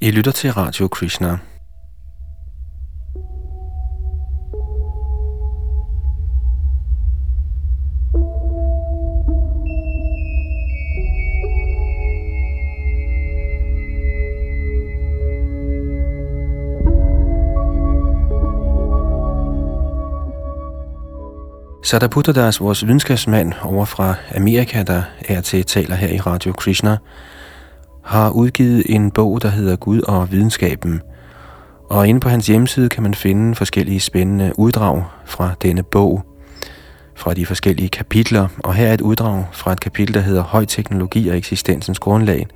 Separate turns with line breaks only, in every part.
I lytter til Radio Krishna. Sadaputtadas, vores videnskabsmand over fra Amerika, der er til taler her i Radio Krishna, har udgivet en bog, der hedder Gud og videnskaben. Og inde på hans hjemmeside kan man finde forskellige spændende uddrag fra denne bog, fra de forskellige kapitler. Og her er et uddrag fra et kapitel, der hedder Høj teknologi og eksistensens grundlag.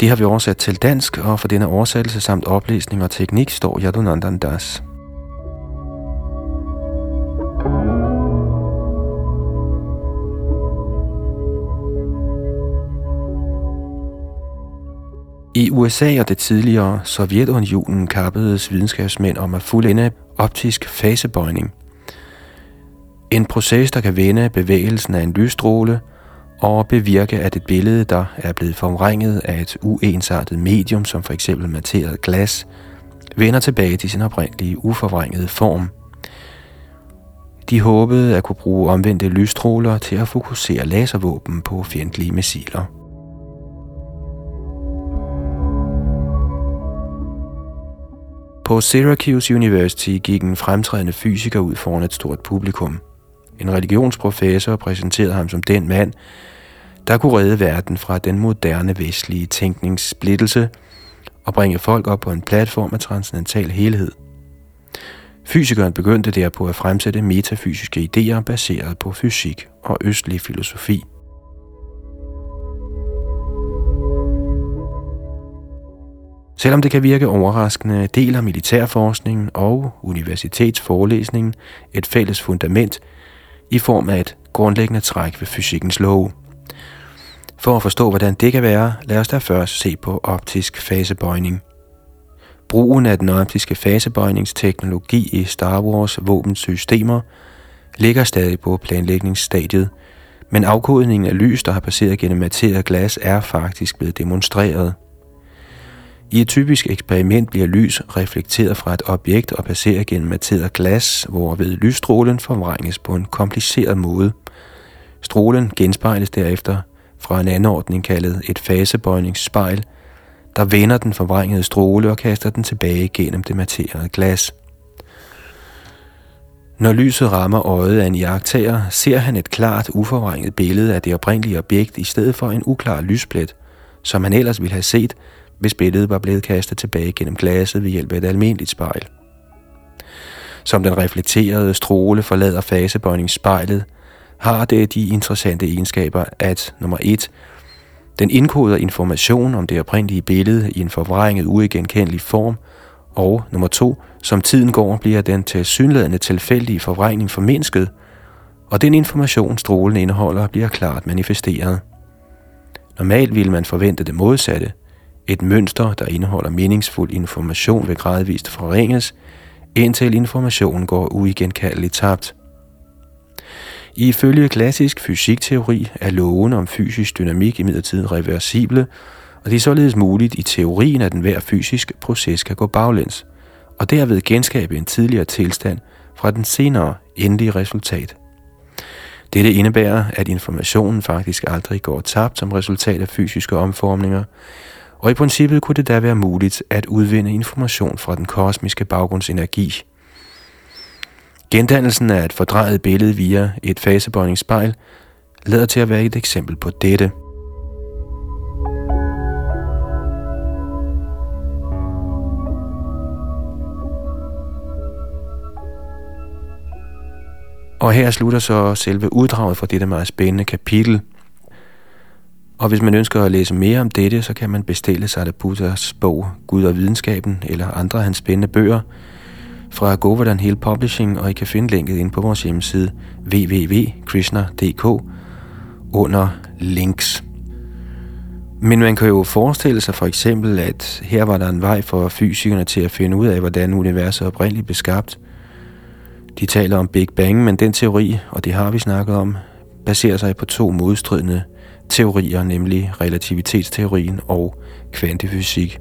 Det har vi oversat til dansk, og for denne oversættelse samt oplæsning og teknik står Yadunandan Das. I USA og det tidligere Sovjetunionen kappedes videnskabsmænd om at fuldende optisk fasebøjning. En proces, der kan vende bevægelsen af en lysstråle og bevirke, at et billede, der er blevet forvrænget af et uensartet medium, som for eksempel materet glas, vender tilbage til sin oprindelige uforvrængede form. De håbede at kunne bruge omvendte lysstråler til at fokusere laservåben på fjendtlige missiler. På Syracuse University gik en fremtrædende fysiker ud foran et stort publikum. En religionsprofessor præsenterede ham som den mand, der kunne redde verden fra den moderne vestlige tænkningssplittelse og bringe folk op på en platform af transcendental helhed. Fysikeren begyndte derpå at fremsætte metafysiske idéer baseret på fysik og østlig filosofi. Selvom det kan virke overraskende, deler militærforskningen og universitetsforelæsningen et fælles fundament i form af et grundlæggende træk ved fysikkens lov. For at forstå, hvordan det kan være, lad os da først se på optisk fasebøjning. Brugen af den optiske fasebøjningsteknologi i Star Wars våbensystemer ligger stadig på planlægningsstadiet, men afkodningen af lys, der har passeret gennem materet glas, er faktisk blevet demonstreret. I et typisk eksperiment bliver lys reflekteret fra et objekt og passerer gennem materet glas, hvorved lysstrålen forvrænges på en kompliceret måde. Strålen genspejles derefter fra en anordning kaldet et fasebøjningsspejl, der vender den forvrængede stråle og kaster den tilbage gennem det materede glas. Når lyset rammer øjet af en jagttager, ser han et klart uforvrænget billede af det oprindelige objekt i stedet for en uklar lysplet, som han ellers ville have set, hvis billedet var blevet kastet tilbage gennem glasset ved hjælp af et almindeligt spejl. Som den reflekterede stråle forlader fasebøjningsspejlet, har det de interessante egenskaber, at nummer 1. Den indkoder information om det oprindelige billede i en forvrænget uigenkendelig form, og nummer 2. Som tiden går, bliver den til synlædende tilfældige forvrængning formindsket, og den information, strålen indeholder, bliver klart manifesteret. Normalt ville man forvente det modsatte – et mønster, der indeholder meningsfuld information, vil gradvist forringes, indtil informationen går uigenkaldeligt tabt. Ifølge klassisk fysikteori er loven om fysisk dynamik imidlertid reversible, og det er således muligt i teorien, at enhver fysisk proces kan gå baglæns, og derved genskabe en tidligere tilstand fra den senere endelige resultat. Dette indebærer, at informationen faktisk aldrig går tabt som resultat af fysiske omformninger, og i princippet kunne det da være muligt at udvinde information fra den kosmiske baggrundsenergi. Gendannelsen af et fordrejet billede via et fasebøjningsspejl lader til at være et eksempel på dette. Og her slutter så selve uddraget fra dette meget spændende kapitel – og hvis man ønsker at læse mere om dette, så kan man bestille Sardaputas bog Gud og videnskaben eller andre af hans spændende bøger fra Govardhan Hill Publishing, og I kan finde linket ind på vores hjemmeside www.krishna.dk under links. Men man kan jo forestille sig for eksempel, at her var der en vej for fysikerne til at finde ud af, hvordan universet oprindeligt blev skabt. De taler om Big Bang, men den teori, og det har vi snakket om, baserer sig på to modstridende teorier, nemlig relativitetsteorien og kvantefysik.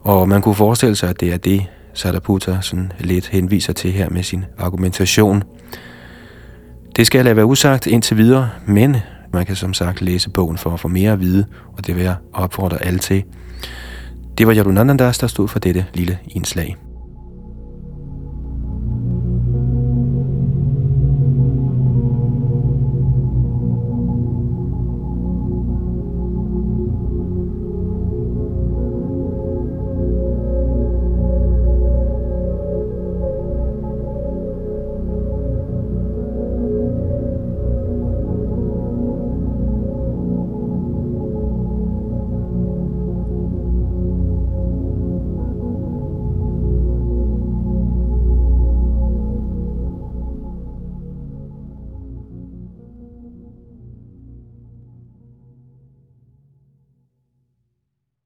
Og man kunne forestille sig, at det er det, Saraputta sådan lidt henviser til her med sin argumentation. Det skal jeg lade være usagt indtil videre, men man kan som sagt læse bogen for at få mere at vide, og det vil jeg opfordre alle til. Det var Yadunandandas, der stod for dette lille indslag.